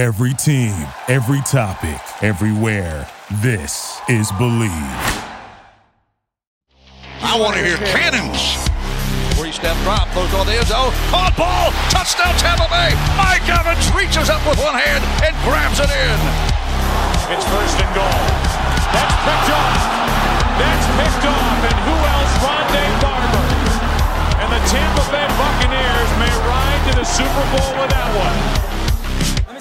Every team, every topic, everywhere. This is Bleav. I want to hear cannons. Three step drop, throws on the end zone. Caught ball, touchdown Tampa Bay. Mike Evans reaches up with one hand and grabs it in. It's first and goal. That's picked off. That's picked off. And who else? Rondé Barber. And the Tampa Bay Buccaneers may ride to the Super Bowl with that one.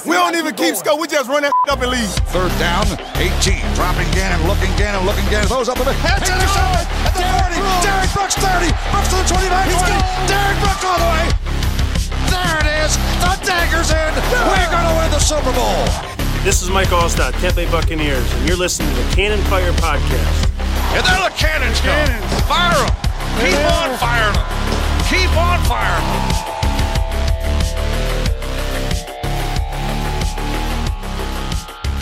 We don't even keep score. We just run that up and leave. Third down, 18. Dropping Gannon, looking Gannon, looking Gannon. Throws up the head to the side at the 40. Derrick Brooks 30. Brooks to the 29, 20. Derrick Brooks all the way. There it is. The dagger's in. We're going to win the Super Bowl. This is Mike Alstott, Tampa Bay Buccaneers, and you're listening to the Cannon Fire Podcast. And there the cannons go. Fire them. Keep on firing them. Keep on firing them.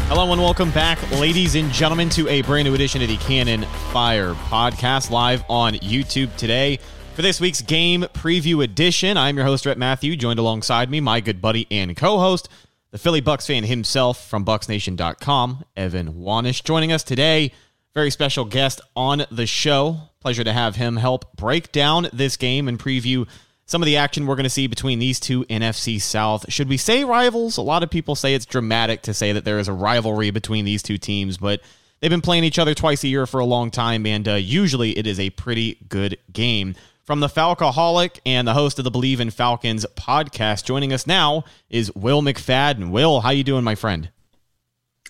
Hello and welcome back, ladies and gentlemen, to a brand new edition of the Cannon Fire podcast live on YouTube today. For this week's game preview edition, I'm your host, Rhett Matthew, joined alongside me, my good buddy and co host, the Philly Bucs fan himself from BucsNation.com, Evan Wanish, joining us today. Very special guest on the show. Pleasure to have him help break down this game and preview some of the action we're going to see between these two NFC South. Should we say rivals? A lot of people say it's dramatic to say that there is a rivalry between these two teams, but they've been playing each other twice a year for a long time, and uh, usually it is a pretty good game. From the Falcoholic and the host of the Bleav in Falcons podcast, joining us now is Will McFadden. Will, how you doing, my friend?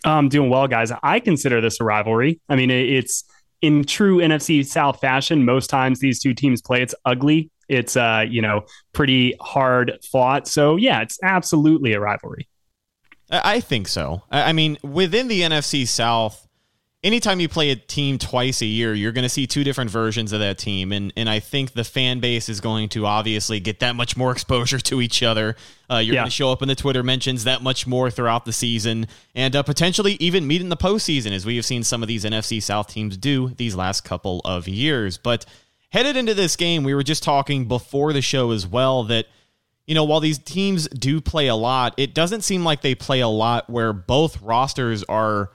I'm doing well, guys. I consider this a rivalry. I mean, it's in true NFC South fashion. Most times these two teams play, it's ugly it's uh, you know, pretty hard fought. So yeah, it's absolutely a rivalry. I think so. I mean, within the NFC South, anytime you play a team twice a year, you're going to see two different versions of that team, and and I think the fan base is going to obviously get that much more exposure to each other. Uh, you're yeah. going to show up in the Twitter mentions that much more throughout the season, and uh, potentially even meet in the postseason, as we have seen some of these NFC South teams do these last couple of years. But Headed into this game, we were just talking before the show as well that, you know, while these teams do play a lot, it doesn't seem like they play a lot where both rosters are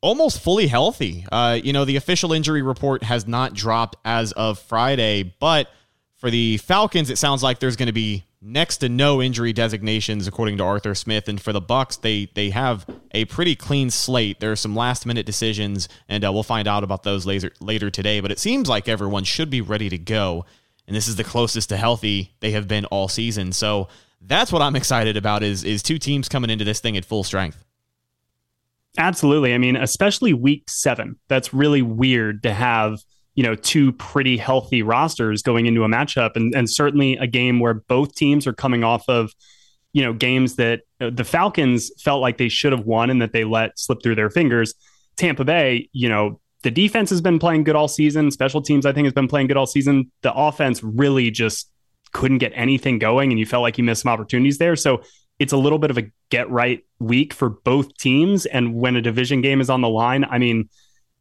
almost fully healthy. Uh, you know, the official injury report has not dropped as of Friday, but for the Falcons, it sounds like there's going to be next to no injury designations according to Arthur Smith. And for the Bucs they they have a pretty clean slate. There are some last minute decisions and uh, we'll find out about those later later today. But it seems like everyone should be ready to go and this is the closest to healthy they have been all season. So that's what I'm excited about is is two teams coming into this thing at full strength. Absolutely. I mean especially week 7 that's really weird to have you know, two pretty healthy rosters going into a matchup and, and certainly a game where both teams are coming off of, you know, games that the Falcons felt like they should have won and that they let slip through their fingers. Tampa Bay, you know, the defense has been playing good all season. Special teams, I think, has been playing good all season. The offense really just couldn't get anything going, and you felt like you missed some opportunities there. So it's a little bit of a get right week for both teams. And when a division game is on the line, I mean,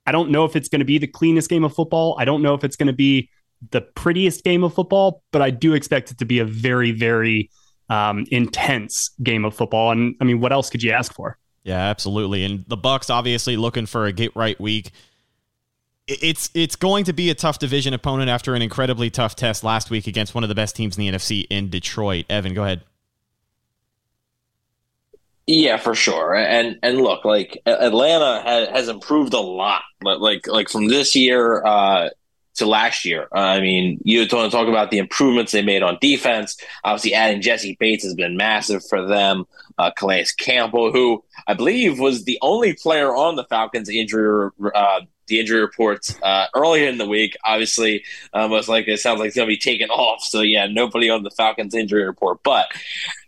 I don't know if it's going to be the cleanest game of football. I don't know if it's going to be the prettiest game of football, but I do expect it to be a very, very um, intense game of football. And I mean, what else could you ask for? Yeah, absolutely. And the Bucs obviously looking for a get right week. It's it's going to be a tough division opponent after an incredibly tough test last week against one of the best teams in the NFC in Detroit. Evan, go ahead. Yeah, for sure. And and look, like Atlanta has, has improved a lot. Like like from this year uh, to last year. Uh, I mean, you talk about the improvements they made on defense. Obviously, adding Jessie Bates has been massive for them. Uh, Calais Campbell, who I believe was the only player on the Falcons injury uh, the injury reports uh, earlier in the week. Obviously, uh, most likely it sounds like it's going to be taken off. So yeah, nobody on the Falcons injury report. But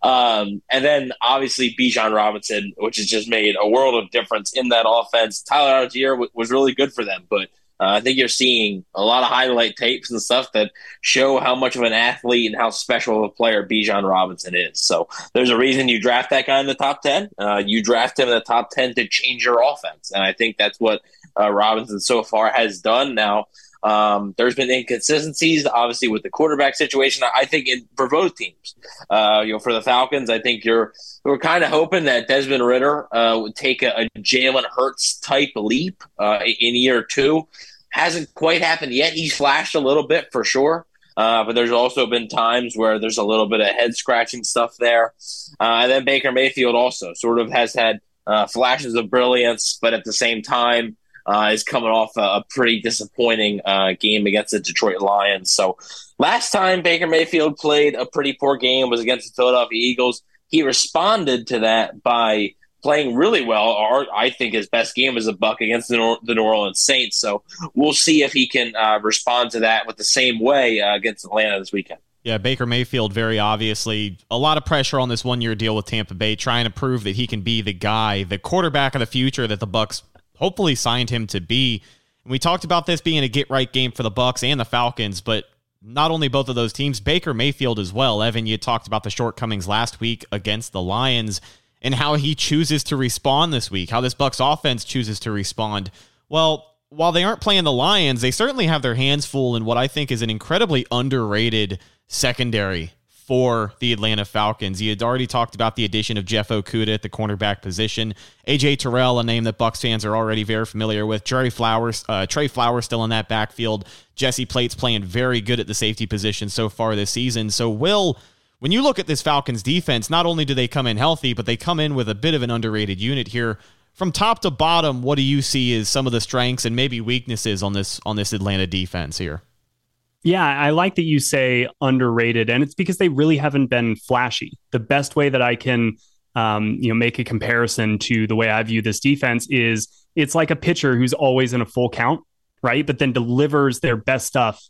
um, and then obviously Bijan Robinson, which has just made a world of difference in that offense. Tyler Allgeier w- was really good for them, but. Uh, I think you're seeing a lot of highlight tapes and stuff that show how much of an athlete and how special of a player Bijan Robinson is. So there's a reason you draft that guy in the top 10. Uh, you draft him in the top 10 to change your offense. And I think that's what uh, Robinson so far has done. Now, um, there's been inconsistencies, obviously, with the quarterback situation. I think in, for both teams, uh, you know, for the Falcons, I think you're we're kind of hoping that Desmond Ridder uh, would take a, a Jalen Hurts type leap uh, in year two. Hasn't quite happened yet. He's flashed a little bit for sure. Uh, but there's also been times where there's a little bit of head scratching stuff there. Uh, and then Baker Mayfield also sort of has had uh, flashes of brilliance, but at the same time uh, is coming off a, a pretty disappointing uh, game against the Detroit Lions. So last time Baker Mayfield played a pretty poor game was against the Philadelphia Eagles. He responded to that by playing really well. Or I think his best game was a buck against the, Nor- the New Orleans Saints. So we'll see if he can uh, respond to that with the same way uh, against Atlanta this weekend. Yeah, Baker Mayfield, very obviously, a lot of pressure on this one year deal with Tampa Bay, trying to prove that he can be the guy, the quarterback of the future that the Bucs hopefully signed him to be. And we talked about this being a get right game for the Bucs and the Falcons, but not only both of those teams, Baker Mayfield as well. Evan, you talked about the shortcomings last week against the Lions and how he chooses to respond this week, how this Bucs offense chooses to respond. Well, while they aren't playing the Lions, they certainly have their hands full in what I think is an incredibly underrated secondary for the Atlanta Falcons. You had already talked about the addition of Jeff Okudah at the cornerback position. AJ Terrell, a name that Bucs fans are already very familiar with. Trey Flowers, uh, Trey Flowers still in that backfield. Jessie Bates playing very good at the safety position so far this season. So will when you look at this Falcons defense, not only do they come in healthy, but they come in with a bit of an underrated unit here. From top to bottom, what do you see as some of the strengths and maybe weaknesses on this on this Atlanta defense here? Yeah, I like that you say underrated, and it's because they really haven't been flashy. The best way that I can, um, you know, make a comparison to the way I view this defense is it's like a pitcher who's always in a full count, right? But then delivers their best stuff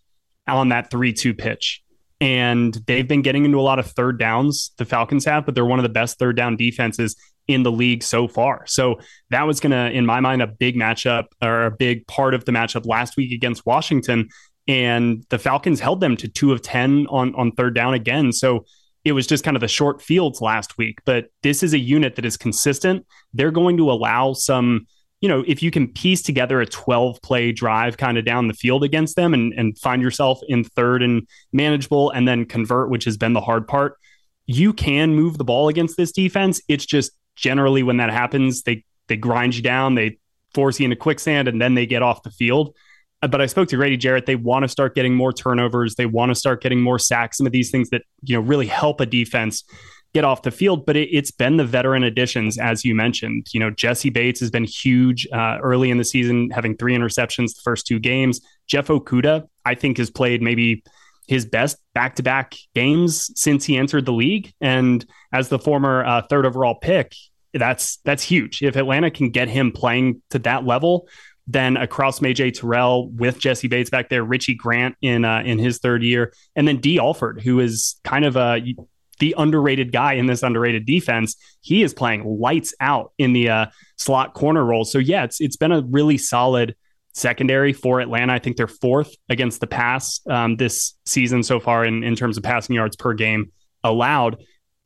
on that three-two pitch and they've been getting into a lot of third downs. The Falcons have, but they're one of the best third down defenses in the league so far. So that was going to, in my mind, a big matchup or a big part of the matchup last week against Washington. And the Falcons held them to two of 10 on, on third down again. So it was just kind of the short fields last week. But this is a unit that is consistent. They're going to allow some you know, if you can piece together a 12 play drive kind of down the field against them and, and find yourself in third and manageable and then convert, which has been the hard part, you can move the ball against this defense. It's just generally when that happens, they they grind you down, they force you into quicksand, and then they get off the field. Uh, but I spoke to Grady Jarrett. They want to start getting more turnovers. They want to start getting more sacks. Some of these things that you know really help a defense get off the field. But it, has been the veteran additions, as you mentioned. You know, Jessie Bates has been huge uh, early in the season, having three interceptions the first two games. Jeff Okudah, I think, has played maybe his best back to back games since he entered the league. And as the former uh, third overall pick, that's that's huge. If Atlanta can get him playing to that level, then across AJ Terrell with Jessie Bates back there, Richie Grant in uh, in his third year, and then Dee Alford, who is kind of a the underrated guy in this underrated defense. He is playing lights out in the uh, slot corner role. So yeah, it's it's been a really solid secondary for Atlanta. I think they're fourth against the pass um, this season so far in, in terms of passing yards per game allowed.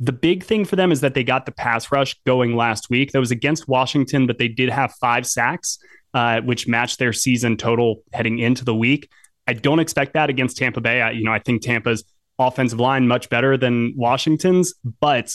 The big thing for them is that they got the pass rush going last week. That was against Washington, but they did have five sacks, uh, which matched their season total heading into the week. I don't expect that against Tampa Bay. I, you know, I think Tampa's offensive line much better than Washington's, but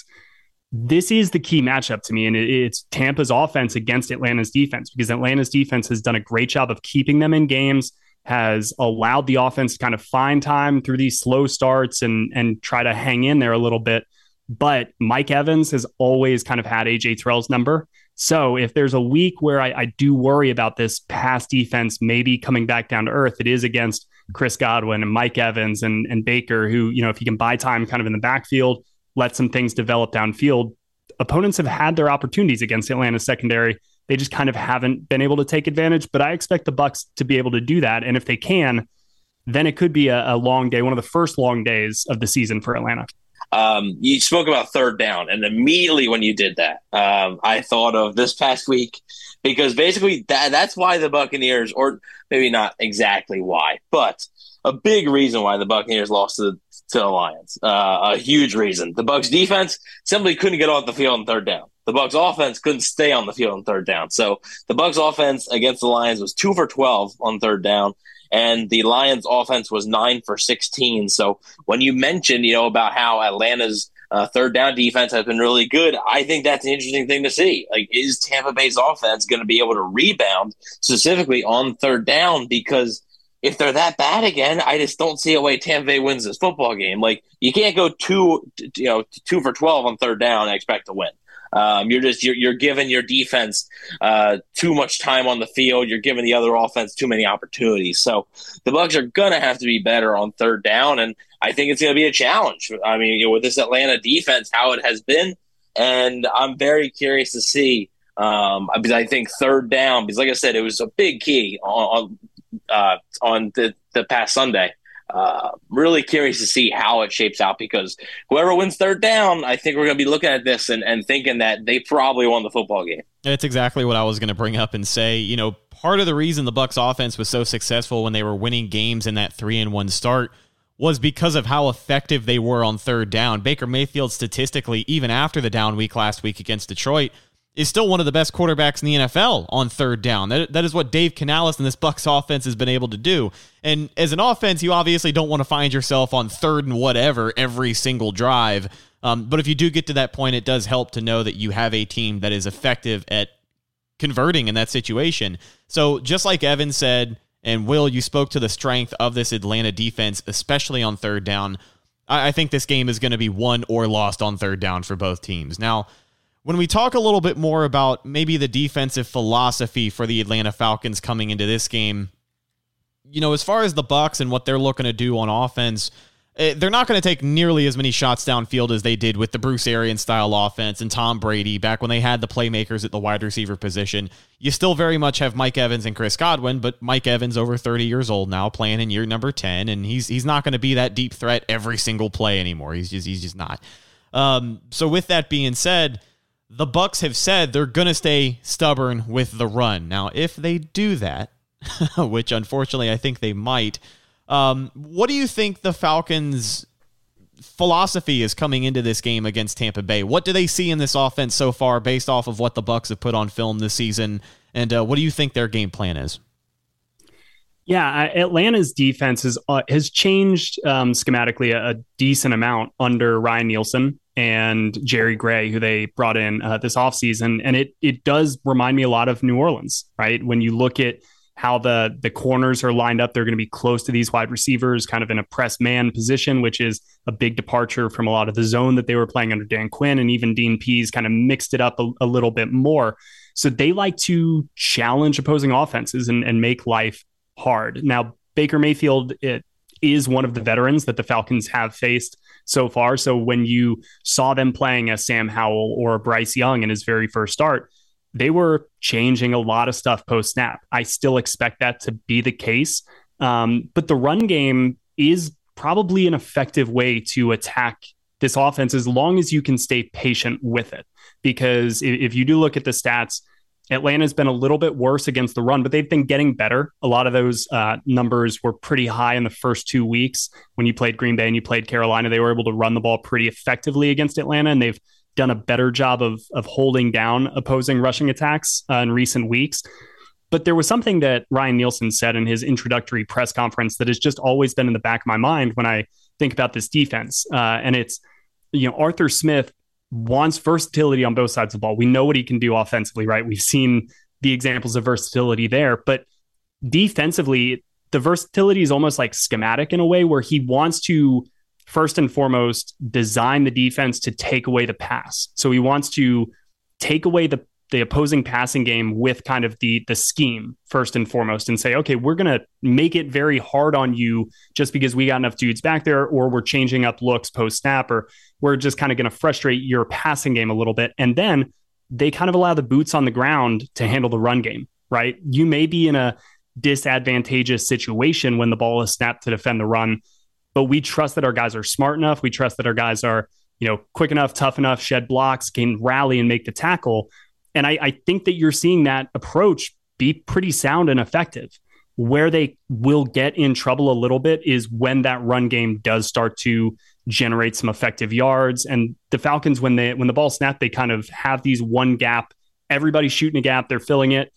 this is the key matchup to me. And it's Tampa's offense against Atlanta's defense because Atlanta's defense has done a great job of keeping them in games, has allowed the offense to kind of find time through these slow starts and, and try to hang in there a little bit. But Mike Evans has always kind of had AJ Terrell's number. So if there's a week where I, I do worry about this pass defense maybe coming back down to earth, it is against Chris Godwin and Mike Evans and, and Baker, who, you know, if he can buy time kind of in the backfield, let some things develop downfield, opponents have had their opportunities against Atlanta's secondary. They just kind of haven't been able to take advantage. But I expect the Bucs to be able to do that. And if they can, then it could be a, a long day, one of the first long days of the season for Atlanta. Um, you spoke about third down, and immediately when you did that, um, I thought of this past week because basically that, that's why the Buccaneers, or maybe not exactly why, but a big reason why the Buccaneers lost to, to the Lions. Uh, a huge reason. The Bucs defense simply couldn't get off the field on third down. the Bucs offense couldn't stay on the field on third down. So the Bucs offense against the Lions was two for 12 on third down. And the Lions offense was nine for 16. So when you mentioned, you know, about how Atlanta's uh, third down defense has been really good. I think that's an interesting thing to see. Like, is Tampa Bay's offense going to be able to rebound specifically on third down? Because if they're that bad again, I just don't see a way Tampa Bay wins this football game. Like, you can't go two, you know, two for twelve on third down and expect to win. Um, you're just you're, you're giving your defense uh, too much time on the field. You're giving the other offense too many opportunities. So the Bucs are gonna have to be better on third down, and I think it's gonna be a challenge. I mean, you know, with this Atlanta defense, how it has been, and I'm very curious to see um, I think third down, because like I said, it was a big key on on, uh, on the, the past Sunday. Uh, really curious to see how it shapes out because whoever wins third down, I think we're going to be looking at this and, and thinking that they probably won the football game. That's exactly what I was going to bring up and say. You know, part of the reason the Bucs offense was so successful when they were winning games in that three and one start was because of how effective they were on third down. Baker Mayfield statistically, even after the down week last week against Detroit, is still one of the best quarterbacks in the NFL on third down. That, that is what Dave Canales and this Bucs offense has been able to do. And as an offense, you obviously don't want to find yourself on third and whatever every single drive. Um, but if you do get to that point, it does help to know that you have a team that is effective at converting in that situation. So just like Evan said, and Will, you spoke to the strength of this Atlanta defense, especially on third down. I, I think this game is going to be won or lost on third down for both teams. Now, when we talk a little bit more about maybe the defensive philosophy for the Atlanta Falcons coming into this game, you know, as far as the Bucs and what they're looking to do on offense, eh, they're not going to take nearly as many shots downfield as they did with the Bruce Arians style offense and Tom Brady back when they had the playmakers at the wide receiver position. You still very much have Mike Evans and Chris Godwin, but Mike Evans over 30 years old now, playing in year number 10, and he's he's not going to be that deep threat every single play anymore. He's just he's just not. Um, so with that being said, the Bucs have said they're going to stay stubborn with the run. Now, if they do that, which unfortunately I think they might, um, what do you think the Falcons' philosophy is coming into this game against Tampa Bay? What do they see in this offense so far, based off of what the Bucs have put on film this season? And uh, what do you think their game plan is? Yeah, Atlanta's defense has uh, has changed um, schematically a, a, decent amount under Ryan Nielsen and Jerry Gray, who they brought in uh, this offseason. And it it does remind me a lot of New Orleans, right? When you look at how the the corners are lined up, they're going to be close to these wide receivers, kind of in a press man position, which is a big departure from a lot of the zone that they were playing under Dan Quinn, and even Dean Pees kind of mixed it up a, a little bit more. So they like to challenge opposing offenses and, and make life hard. Now, Baker Mayfield it is one of the veterans that the Falcons have faced so far. So when you saw them playing a Sam Howell or Bryce Young in his very first start, they were changing a lot of stuff post snap. I still expect that to be the case. Um, but the run game is probably an effective way to attack this offense as long as you can stay patient with it. Because if, if you do look at the stats, Atlanta's been a little bit worse against the run, but they've been getting better. A lot of those uh, numbers were pretty high in the first two weeks when you played Green Bay and you played Carolina. They were able to run the ball pretty effectively against Atlanta, and they've done a better job of of holding down opposing rushing attacks uh, in recent weeks. But there was something that Ryan Nielsen said in his introductory press conference that has just always been in the back of my mind when I think about this defense, uh, and it's you know Arthur Smith wants versatility on both sides of the ball. We know what he can do offensively, right? We've seen the examples of versatility there, but defensively, the versatility is almost like schematic in a way where he wants to first and foremost design the defense to take away the pass. So he wants to take away the the opposing passing game with kind of the the scheme first and foremost and say okay we're going to make it very hard on you just because we got enough dudes back there or we're changing up looks post snap or we're just kind of going to frustrate your passing game a little bit. And then they kind of allow the boots on the ground to handle the run game right? You may be in a disadvantageous situation when the ball is snapped to defend the run but we trust that our guys are smart enough. We trust that our guys are you know quick enough tough enough shed blocks can rally and make the tackle and I, I think that you're seeing that approach be pretty sound and effective. Where they will get in trouble a little bit is when that run game does start to generate some effective yards. And the Falcons, when they when the ball snapped, they kind of have these one gap. Everybody's shooting a gap, they're filling it.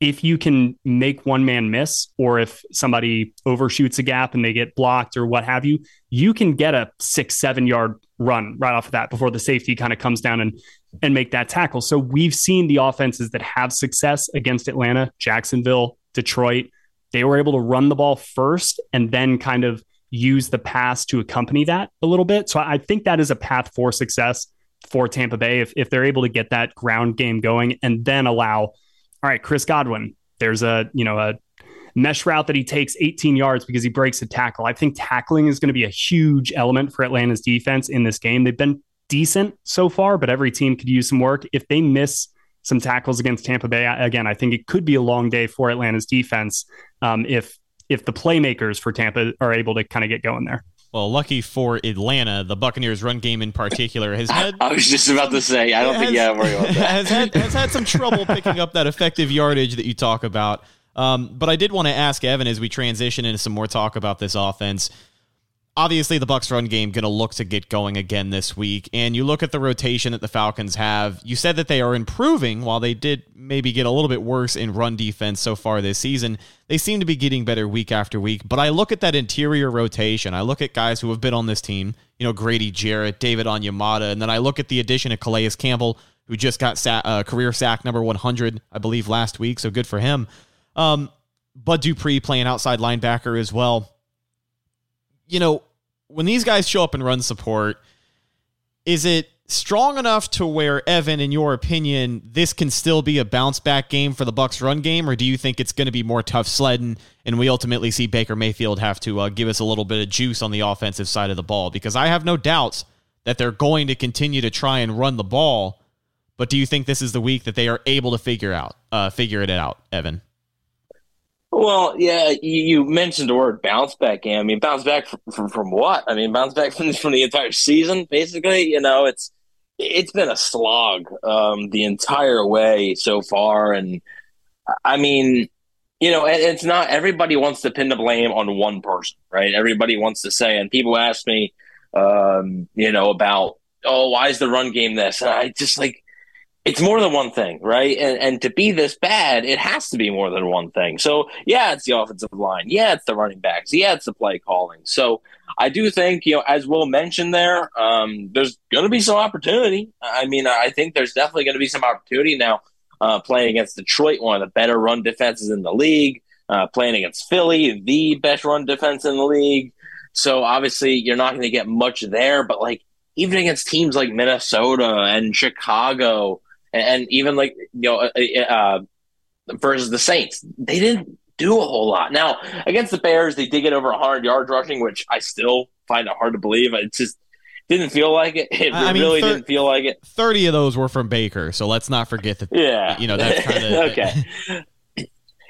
If you can make one man miss, or if somebody overshoots a gap and they get blocked or what have you, you can get a six, seven yard run right off of that before the safety kind of comes down and and make that tackle. So we've seen the offenses that have success against Atlanta, Jacksonville, Detroit. They were able to run the ball first and then kind of use the pass to accompany that a little bit. So I think that is a path for success for Tampa Bay if, if they're able to get that ground game going and then allow, all right, Chris Godwin, there's a, you know, a mesh route that he takes 18 yards because he breaks a tackle. I think tackling is going to be a huge element for Atlanta's defense in this game. They've been decent so far, but every team could use some work. If they miss some tackles against Tampa Bay, again, I think it could be a long day for Atlanta's defense um, if if the playmakers for Tampa are able to kind of get going there. Well, lucky for Atlanta, the Buccaneers' run game in particular has had. I was just about to say, I don't has, think yeah, worry about that. Has had has had some trouble picking up that effective yardage that you talk about. Um, but I did want to ask Evan as we transition into some more talk about this offense obviously the bucs run game going to look to get going again this week and you look at the rotation that the falcons have you said that they are improving while they did maybe get a little bit worse in run defense so far this season they seem to be getting better week after week. But i look at that interior rotation. I look at guys who have been on this team you know grady jarrett david onyemata and then i look at the addition of calais campbell who just got sa- uh, career sack number 100 i believe last week so good for him. Um, bud dupree playing outside linebacker as well you know, when these guys show up and run support, is it strong enough to where Evan, in your opinion, this can still be a bounce back game for the Bucs run game, or do you think it's going to be more tough sledding and we ultimately see Baker Mayfield have to uh, give us a little bit of juice on the offensive side of the ball? Because I have no doubts that they're going to continue to try and run the ball. But do you think this is the week that they are able to figure out uh, figure it out, Evan? Well, yeah, you, mentioned the word bounce back. I mean, bounce back from, from, from what? I mean, bounce back from, from the entire season, basically. You know, it's it's been a slog um, the entire way so far, and I mean, you know, it's not everybody wants to pin the blame on one person, right? Everybody wants to say, and people ask me, um, you know, about oh, why is the run game this? And I just like it's more than one thing, right? And and to be this bad, it has to be more than one thing. So yeah, it's the offensive line, yeah, it's the running backs, yeah, it's the play calling. So I do think you know, as Will mentioned there, um, there's going to be some opportunity. I mean, I think there's definitely going to be some opportunity now. Uh, playing against Detroit, one of the better run defenses in the league, uh, playing against Philly, the best run defense in the league. So obviously, you're not going to get much there, but like even against teams like Minnesota and Chicago and, and even like you know uh, uh, uh, versus the Saints, they didn't do a whole lot. Now against the Bears, they did get over 100 yards rushing, which I still find it hard to believe. It just didn't feel like it. It I really mean, thir- didn't feel like it. 30 of those were from Baker, so let's not forget that. Yeah, you know that's kind of okay.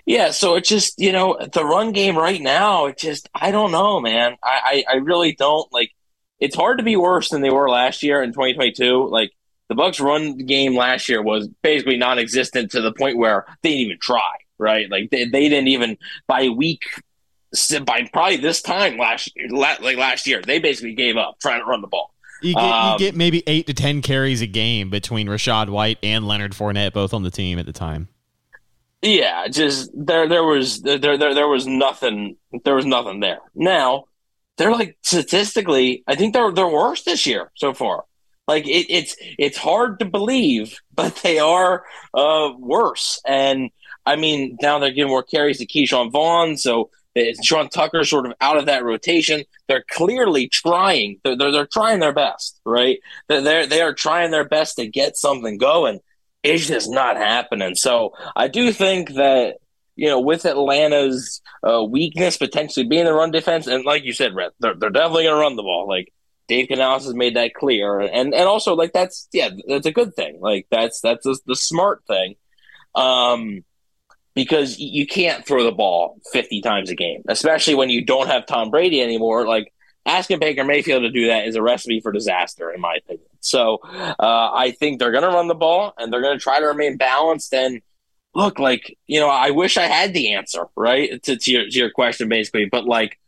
Yeah, so it's just you know the run game right now. It just I don't know, man. I, I I really don't like. It's hard to be worse than they were last year in 2022. Like the Bucs run game last year was basically non-existent to the point where they didn't even try. Right, like they, they didn't even by week by probably this time last like last year they basically gave up trying to run the ball. You get, um, you get maybe eight to ten carries a game between Rachaad White and Leonard Fournette, both on the team at the time. Yeah, just there there was there there there was nothing there was nothing there. Now they're like statistically, I think they're they're worse this year so far. Like it, it's it's hard to believe, but they are uh, worse. And I mean, now they're giving more carries to Ke'Shawn Vaughn, so Sean Tucker sort of out of that rotation. They're clearly trying. They're, they're, they're trying their best, right? They're they are trying their best to get something going. It's just not happening. So I do think that you know, with Atlanta's uh, weakness potentially being the run defense, and like you said, Rhett, they're, they're definitely going to run the ball. Like Dave Canales has made that clear, and and also like that's yeah, that's a good thing. Like that's that's the, the smart thing, um, because you can't throw the ball fifty times a game, especially when you don't have Tom Brady anymore. Like asking Baker Mayfield to do that is a recipe for disaster, in my opinion. So uh, I think they're going to run the ball and they're going to try to remain balanced. And look, like you know, I wish I had the answer right to, to your to your question, basically, but like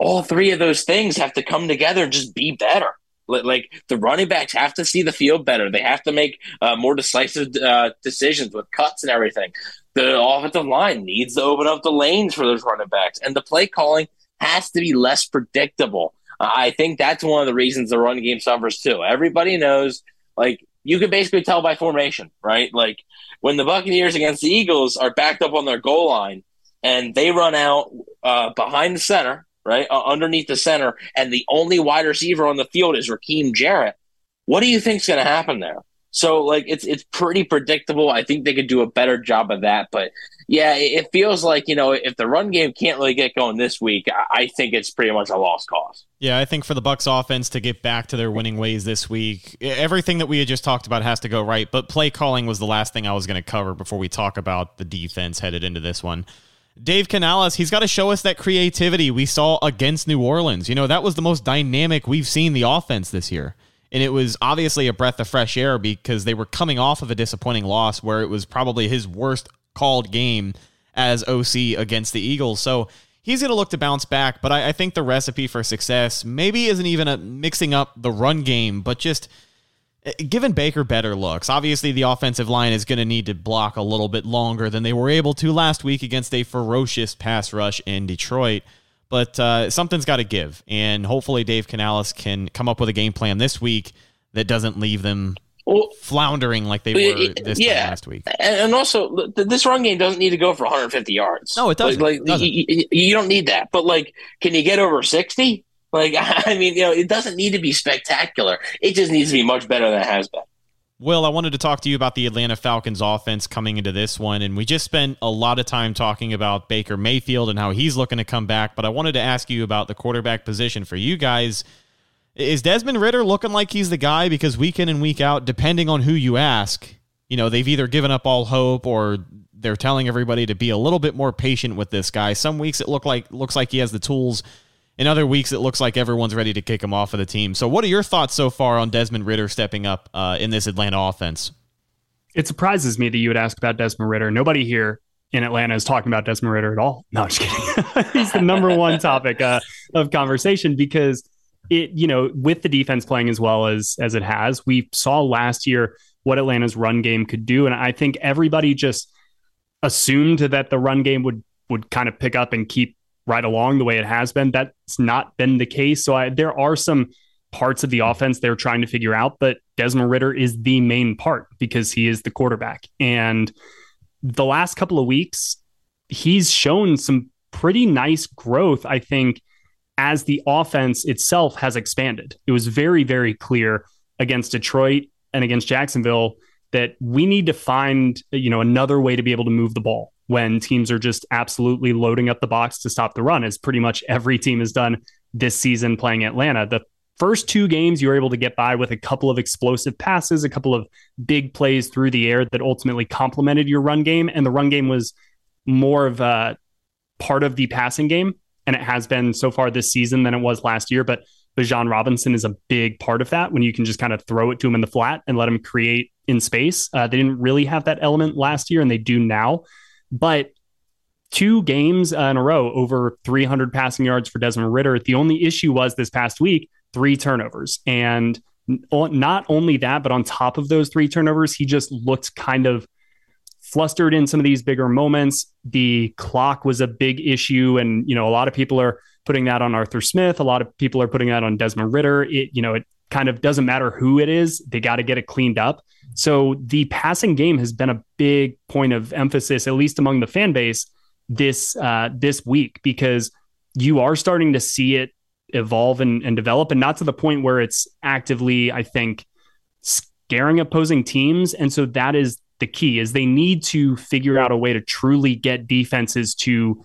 all three of those things have to come together and just be better. Like the running backs have to see the field better. They have to make uh, more decisive uh, decisions with cuts and everything. The offensive line needs to open up the lanes for those running backs, and the play calling has to be less predictable. Uh, I think that's one of the reasons the run game suffers too. Everybody knows, like you can basically tell by formation, right? Like when the Buccaneers against the Eagles are backed up on their goal line and they run out uh, behind the center, right, uh, underneath the center, and the only wide receiver on the field is Rakim Jarrett. What do you think is going to happen there? So like it's it's pretty predictable. I think they could do a better job of that. But yeah, it, feels like you know if the run game can't really get going this week, I, I think it's pretty much a lost cause. Yeah, I think for the Bucs offense to get back to their winning ways this week, everything that we had just talked about has to go right. But play calling was the last thing I was going to cover before we talk about the defense headed into this one. Dave Canales, he's got to show us that creativity we saw against New Orleans. You know, that was the most dynamic we've seen the offense this year. And it was obviously a breath of fresh air because they were coming off of a disappointing loss where it was probably his worst called game as OC against the Eagles. So he's going to look to bounce back. But I, I, think the recipe for success maybe isn't even a mixing up the run game, but just eh, giving Baker better looks. Obviously, the offensive line is going to need to block a little bit longer than they were able to last week against a ferocious pass rush in Detroit. But uh, something's got to give, and hopefully Dave Canales can come up with a game plan this week that doesn't leave them well, floundering like they were this yeah. last week. And also, this run game doesn't need to go for 150 yards. No, it doesn't. Like, like doesn't. You, you, don't need that. But like, can you get over 60? Like, I mean, you know, it doesn't need to be spectacular. It just needs to be much better than it has been. Will, I wanted to talk to you about the Atlanta Falcons offense coming into this one. And we just spent a lot of time talking about Baker Mayfield and how he's looking to come back. But I wanted to ask you about the quarterback position for you guys. Is Desmond Ridder looking like he's the guy? Because week in and week out, depending on who you ask, you know, they've either given up all hope or they're telling everybody to be a little bit more patient with this guy. Some weeks it look like looks like he has the tools in other weeks, it looks like everyone's ready to kick him off of the team. So, what are your thoughts so far on Desmond Ridder stepping up uh, in this Atlanta offense? It surprises me that you would ask about Desmond Ridder. Nobody here in Atlanta is talking about Desmond Ridder at all. No, I'm just kidding. He's the number one topic uh, of conversation because it, you know, with the defense playing as well as as it has, we saw last year what Atlanta's run game could do, and I think everybody just assumed that the run game would would kind of pick up and keep right along the way it has been. That's not been the case. So I, there are some parts of the offense they're trying to figure out, but Desmond Ridder is the main part because he is the quarterback. And the last couple of weeks, he's shown some pretty nice growth, I think, as the offense itself has expanded. It was very, very clear against Detroit and against Jacksonville that we need to find, you know, another way to be able to move the ball when teams are just absolutely loading up the box to stop the run, as pretty much every team has done this season playing Atlanta. The first two games, you were able to get by with a couple of explosive passes, a couple of big plays through the air that ultimately complemented your run game. And the run game was more of a part of the passing game. And it has been so far this season than it was last year. But Bijan Robinson is a big part of that when you can just kind of throw it to him in the flat and let him create in space. Uh, they didn't really have that element last year, and they do now. But two games in a row over 300 passing yards for Desmond Ridder. The only issue was this past week, three turnovers. And not only that, but on top of those three turnovers, he just looked kind of flustered in some of these bigger moments. The clock was a big issue. And, you know, a lot of people are putting that on Arthur Smith. A lot of people are putting that on Desmond Ridder. It, you know, it kind of doesn't matter who it is, they got to get it cleaned up. So the passing game has been a big point of emphasis, at least among the fan base this uh, this week, because you are starting to see it evolve and, and develop, and not to the point where it's actively, I think, scaring opposing teams. And so that is the key: is they need to figure out a way to truly get defenses to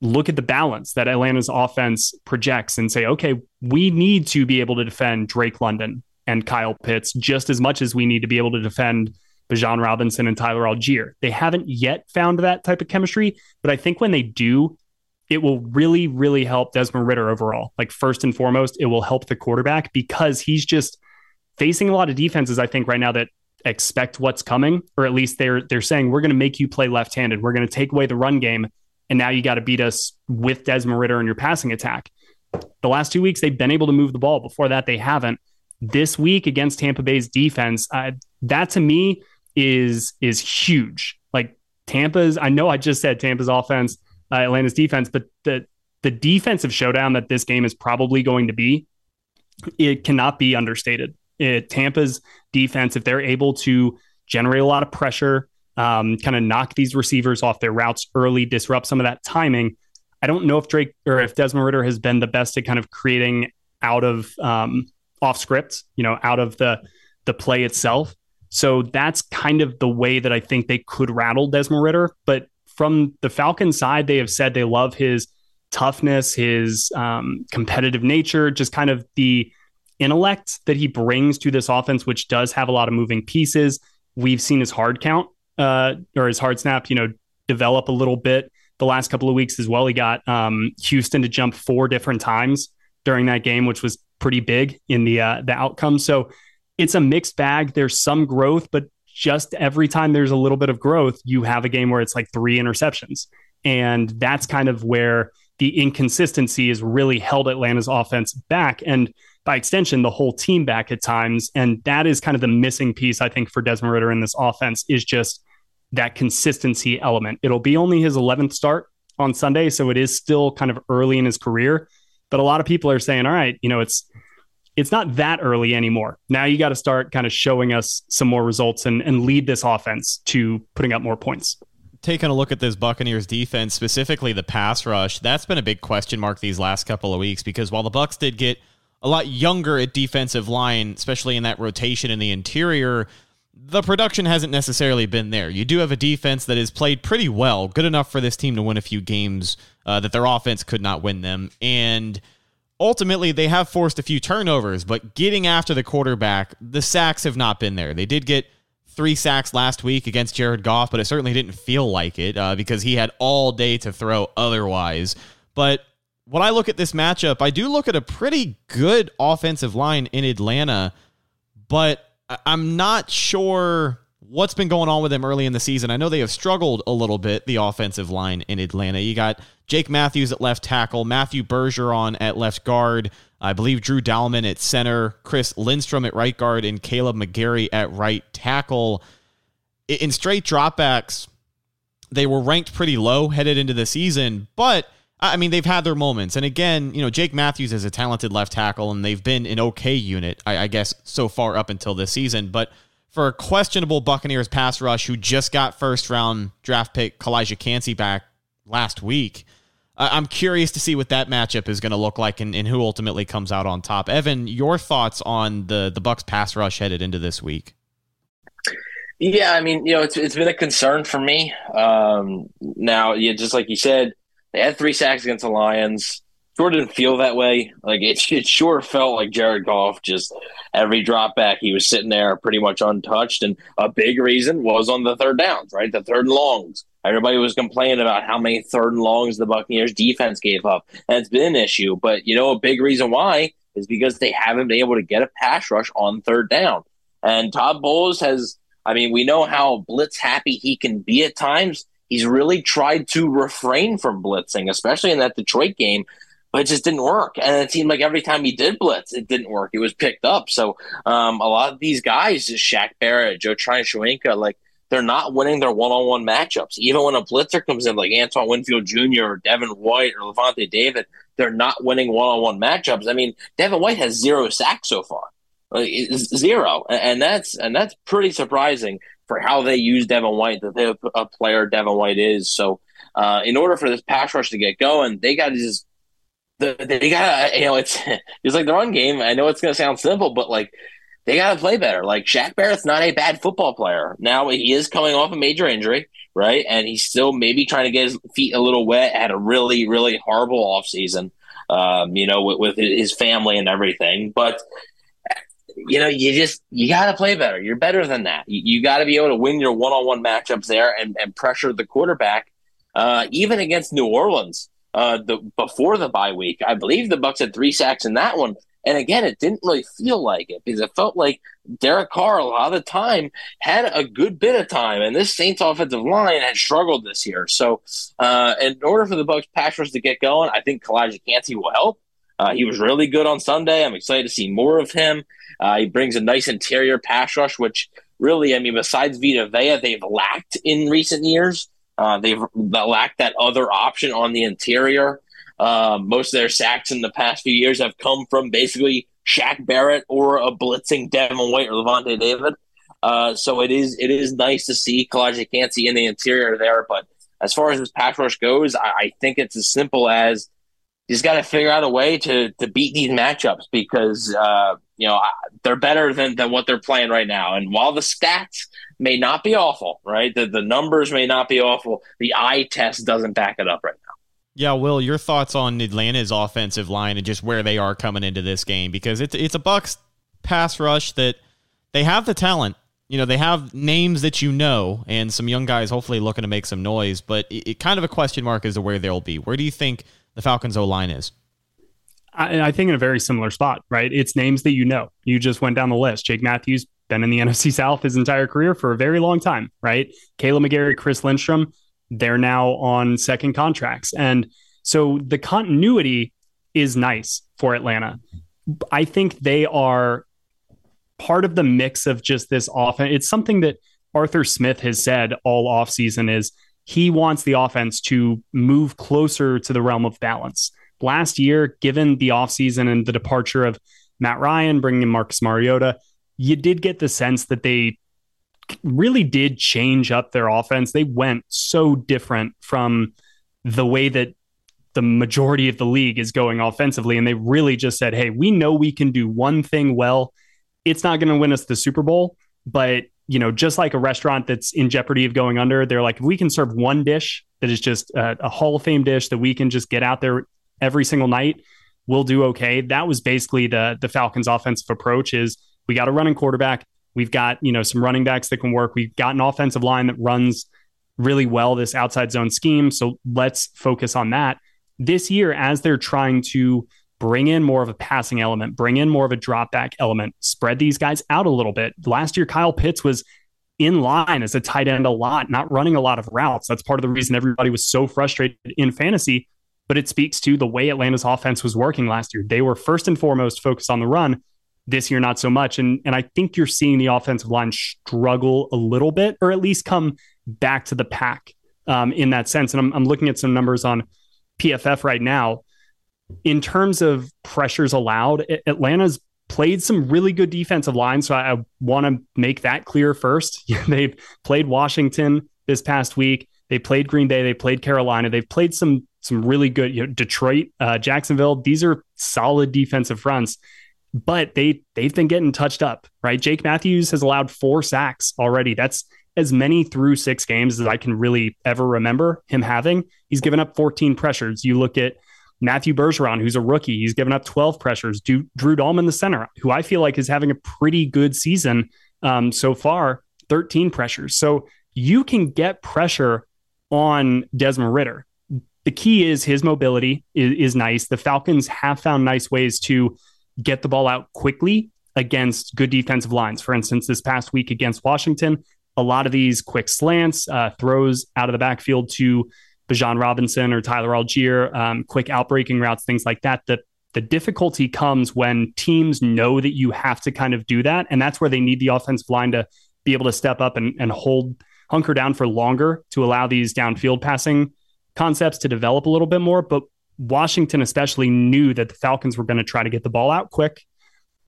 look at the balance that Atlanta's offense projects and say, okay, we need to be able to defend Drake London and Kyle Pitts just as much as we need to be able to defend Bijan Robinson and Tyler Allgeier. They haven't yet found that type of chemistry, but I think when they do, it will really, really help Desmond Ridder overall. Like first and foremost, it will help the quarterback because he's just facing a lot of defenses. I think right now that expect what's coming, or at least they're they're saying we're going to make you play left-handed. We're going to take away the run game, and now you got to beat us with Desmond Ridder and your passing attack. The last two weeks, they've been able to move the ball. Before that, they haven't. This week against Tampa Bay's defense, that to me is is huge. Like Tampa's, I know I just said Tampa's offense, uh, Atlanta's defense, but the the defensive showdown that this game is probably going to be, it cannot be understated. It, Tampa's defense, if they're able to generate a lot of pressure, um, kind of knock these receivers off their routes early, disrupt some of that timing. I don't know if Drake or if Desmond Ridder has been the best at kind of creating out of um, off script, you know, out of the the play itself. So that's kind of the way that I think they could rattle Desmond Ridder. But from the Falcon side, they have said they love his toughness, his um, competitive nature, just kind of the intellect that he brings to this offense, which does have a lot of moving pieces. We've seen his hard count uh, or his hard snap, you know, develop a little bit the last couple of weeks as well. He got um, Houston to jump four different times during that game, which was pretty big in the uh, the outcome. So it's a mixed bag. There's some growth, but just every time there's a little bit of growth, you have a game where it's like three interceptions. And that's kind of where the inconsistency has really held Atlanta's offense back. And by extension, the whole team back at times. And that is kind of the missing piece, I think, for Desmond Ridder in this offense is just that consistency element. It'll be only his 11th start on Sunday. So it is still kind of early in his career. But a lot of people are saying, all right, you know, it's it's not that early anymore. Now you got to start kind of showing us some more results and, and lead this offense to putting up more points. Taking a look at this Buccaneers defense, specifically the pass rush, that's been a big question mark these last couple of weeks because while the Bucs did get a lot younger at defensive line, especially in that rotation in the interior, the production hasn't necessarily been there. You do have a defense that has played pretty well, good enough for this team to win a few games uh, that their offense could not win them. And ultimately they have forced a few turnovers, but getting after the quarterback, the sacks have not been there. They did get three sacks last week against Jared Goff, but it certainly didn't feel like it uh, because he had all day to throw otherwise. But when I look at this matchup, I do look at a pretty good offensive line in Atlanta, but I'm not sure what's been going on with them early in the season. I know they have struggled a little bit, the offensive line in Atlanta. You got Jake Matthews at left tackle, Matthew Bergeron at left guard, I believe Drew Dalman at center, Chris Lindstrom at right guard, and Kaleb McGary at right tackle. In straight dropbacks, they were ranked pretty low headed into the season, but I mean, they've had their moments. And again, you know, Jake Matthews is a talented left tackle, and they've been an okay unit, I, I guess, so far up until this season. But for a questionable Buccaneers pass rush who just got first round draft pick Calijah Kancey back last week. I'm curious to see what that matchup is going to look like and, and, who ultimately comes out on top. Evan, your thoughts on the the Bucs pass rush headed into this week? Yeah, I mean, you know, it's it's been a concern for me. Um, now, yeah, just like you said, they had three sacks against the Lions sure didn't feel that way. Like it, it sure felt like Jared Goff just every drop back he was sitting there pretty much untouched, and a big reason was on the third downs, right? The third and longs. Everybody was complaining about how many third and longs the Buccaneers defense gave up, and it's been an issue. But you know, a big reason why is because they haven't been able to get a pass rush on third down. And Todd Bowles has, I mean, we know how blitz happy he can be at times. He's really tried to refrain from blitzing, especially in that Detroit game but it just didn't work. And it seemed like every time he did blitz, it didn't work. It was picked up. So um, a lot of these guys, Shaq Barrett, Joe Tryon like they're not winning their one-on-one matchups. Even when a blitzer comes in, like Antoine Winfield Jr. or Devin White or Lavonte David, they're not winning one-on-one matchups. I mean, Devin White has zero sacks so far, like, zero, and that's and that's pretty surprising for how they use Devin White, that a player Devin White is. So, uh, in order for this pass rush to get going, they got to just the, they got to, you know it's it's like the run game. I know it's to sound simple, but like they got to play better. Like Shaq Barrett's not a bad football player. Now he is coming off a major injury, right? And he's still maybe trying to get his feet a little wet. Had a really really horrible offseason, um, you know, with, with his family and everything. But you know, you just you got to play better. You're better than that. You, you got to be able to win your one on one matchups there and, and pressure the quarterback. Uh, even against New Orleans, uh, the before the bye week. I believe the Bucs had three sacks in that one. And again, it didn't really feel like it because it felt like Derek Carr a lot of the time had a good bit of time, and this Saints offensive line had struggled this year. So, uh, in order for the Bucs pass rush to get going, I think Calijah Kancey will help. Uh, he was really good on Sunday. I'm excited to see more of him. Uh, he brings a nice interior pass rush, which really, I mean, besides Vita Vea, they've lacked in recent years. Uh, they've lacked that other option on the interior. Uh, most of their sacks in the past few years have come from basically Shaq Barrett or a blitzing Devin White or Lavonte David. Uh, so it is it is nice to see Calijah Kancey in the interior there. But as far as his pass rush goes, I, I think it's as simple as he's got to figure out a way to to beat these matchups because uh, you know they're better than than what they're playing right now. And while the stats may not be awful, right, the the numbers may not be awful, the eye test doesn't back it up right now. Yeah, Will, your thoughts on Atlanta's offensive line and just where they are coming into this game because it's it's a Bucs pass rush that they have the talent. You know, they have names that you know and some young guys hopefully looking to make some noise, but it, it kind of a question mark as to where they'll be. Where do you think the Falcons O line is? I, I, think in a very similar spot, right? It's names that you know. You just went down the list. Jake Matthews, been in the NFC South his entire career for a very long time, right? Kaleb McGary, Chris Lindstrom, they're now on second contracts. And so the continuity is nice for Atlanta. I think they are part of the mix of just this offense. It's something that Arthur Smith has said all offseason is he wants the offense to move closer to the realm of balance. Last year, given the offseason and the departure of Matt Ryan, bringing in Marcus Mariota, you did get the sense that they really did change up their offense. They went so different from the way that the majority of the league is going offensively. And they really just said, hey, we know we can do one thing well. It's not going to win us the Super Bowl, but you know, just like a restaurant that's in jeopardy of going under, they're like, if we can serve one dish that is just a, a Hall of Fame dish that we can just get out there every single night, we'll do okay. That was basically the the Falcons' offensive approach: is we got a running quarterback, we've got you know some running backs that can work, we've got an offensive line that runs really well this outside zone scheme, so let's focus on that. This year, as they're trying to bring in more of a passing element, bring in more of a drop back element, spread these guys out a little bit. Last year, Kyle Pitts was in line as a tight end a lot, not running a lot of routes. That's part of the reason everybody was so frustrated in fantasy. But it speaks to the way Atlanta's offense was working last year. They were first and foremost focused on the run. This year, not so much. And, and I think you're seeing the offensive line struggle a little bit, or at least come back to the pack um, in that sense. And I'm, I'm looking at some numbers on PFF right now in terms of pressures allowed, Atlanta's played some really good defensive lines. So I, I want to make that clear first. They've played Washington this past week. They played Green Bay. They played Carolina. They've played some some really good you know, Detroit, uh, Jacksonville. These are solid defensive fronts, but they they've been getting touched up. Right, Jake Matthews has allowed four sacks already. That's as many through six games as I can really ever remember him having. He's given up 14 pressures. You look at Matthew Bergeron, who's a rookie, he's given up 12 pressures. Drew, Dalman, the center, who I feel like is having a pretty good season um, so far, 13 pressures. So you can get pressure on Desmond Ridder. The key is his mobility is, is nice. The Falcons have found nice ways to get the ball out quickly against good defensive lines. For instance, this past week against Washington, a lot of these quick slants, uh, throws out of the backfield to Bijan Robinson or Tyler Allgeier, um, quick outbreaking routes, things like that. The the difficulty comes when teams know that you have to kind of do that, and that's where they need the offensive line to be able to step up and, and hold hunker down for longer to allow these downfield passing concepts to develop a little bit more. But Washington especially knew that the Falcons were going to try to get the ball out quick,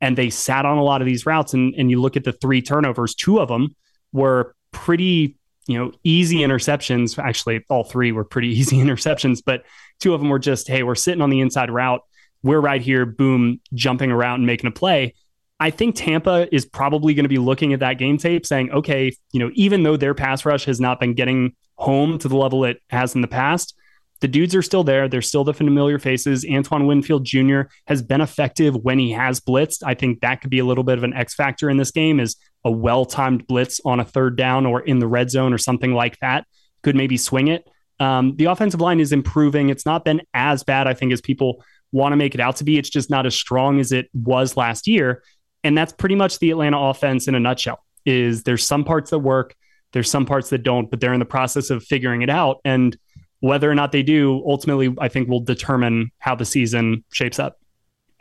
and they sat on a lot of these routes. And and you look at the three turnovers, two of them were pretty you know, easy interceptions. Actually, all three were pretty easy interceptions, but two of them were just, hey, we're sitting on the inside route. We're right here, boom, jumping around and making a play. I think Tampa is probably going to be looking at that game tape saying, okay, you know, even though their pass rush has not been getting home to the level it has in the past, the dudes are still there. They're still the familiar faces. Antoine Winfield Jr. has been effective when he has blitzed. I think that could be a little bit of an X factor in this game is a well-timed blitz on a third down or in the red zone or something like that could maybe swing it. Um, the offensive line is improving. It's not been as bad, I think, as people want to make it out to be. It's just not as strong as it was last year. And that's pretty much the Atlanta offense in a nutshell. Is there's some parts that work, there's some parts that don't, but they're in the process of figuring it out. And whether or not they do, ultimately, I think will determine how the season shapes up.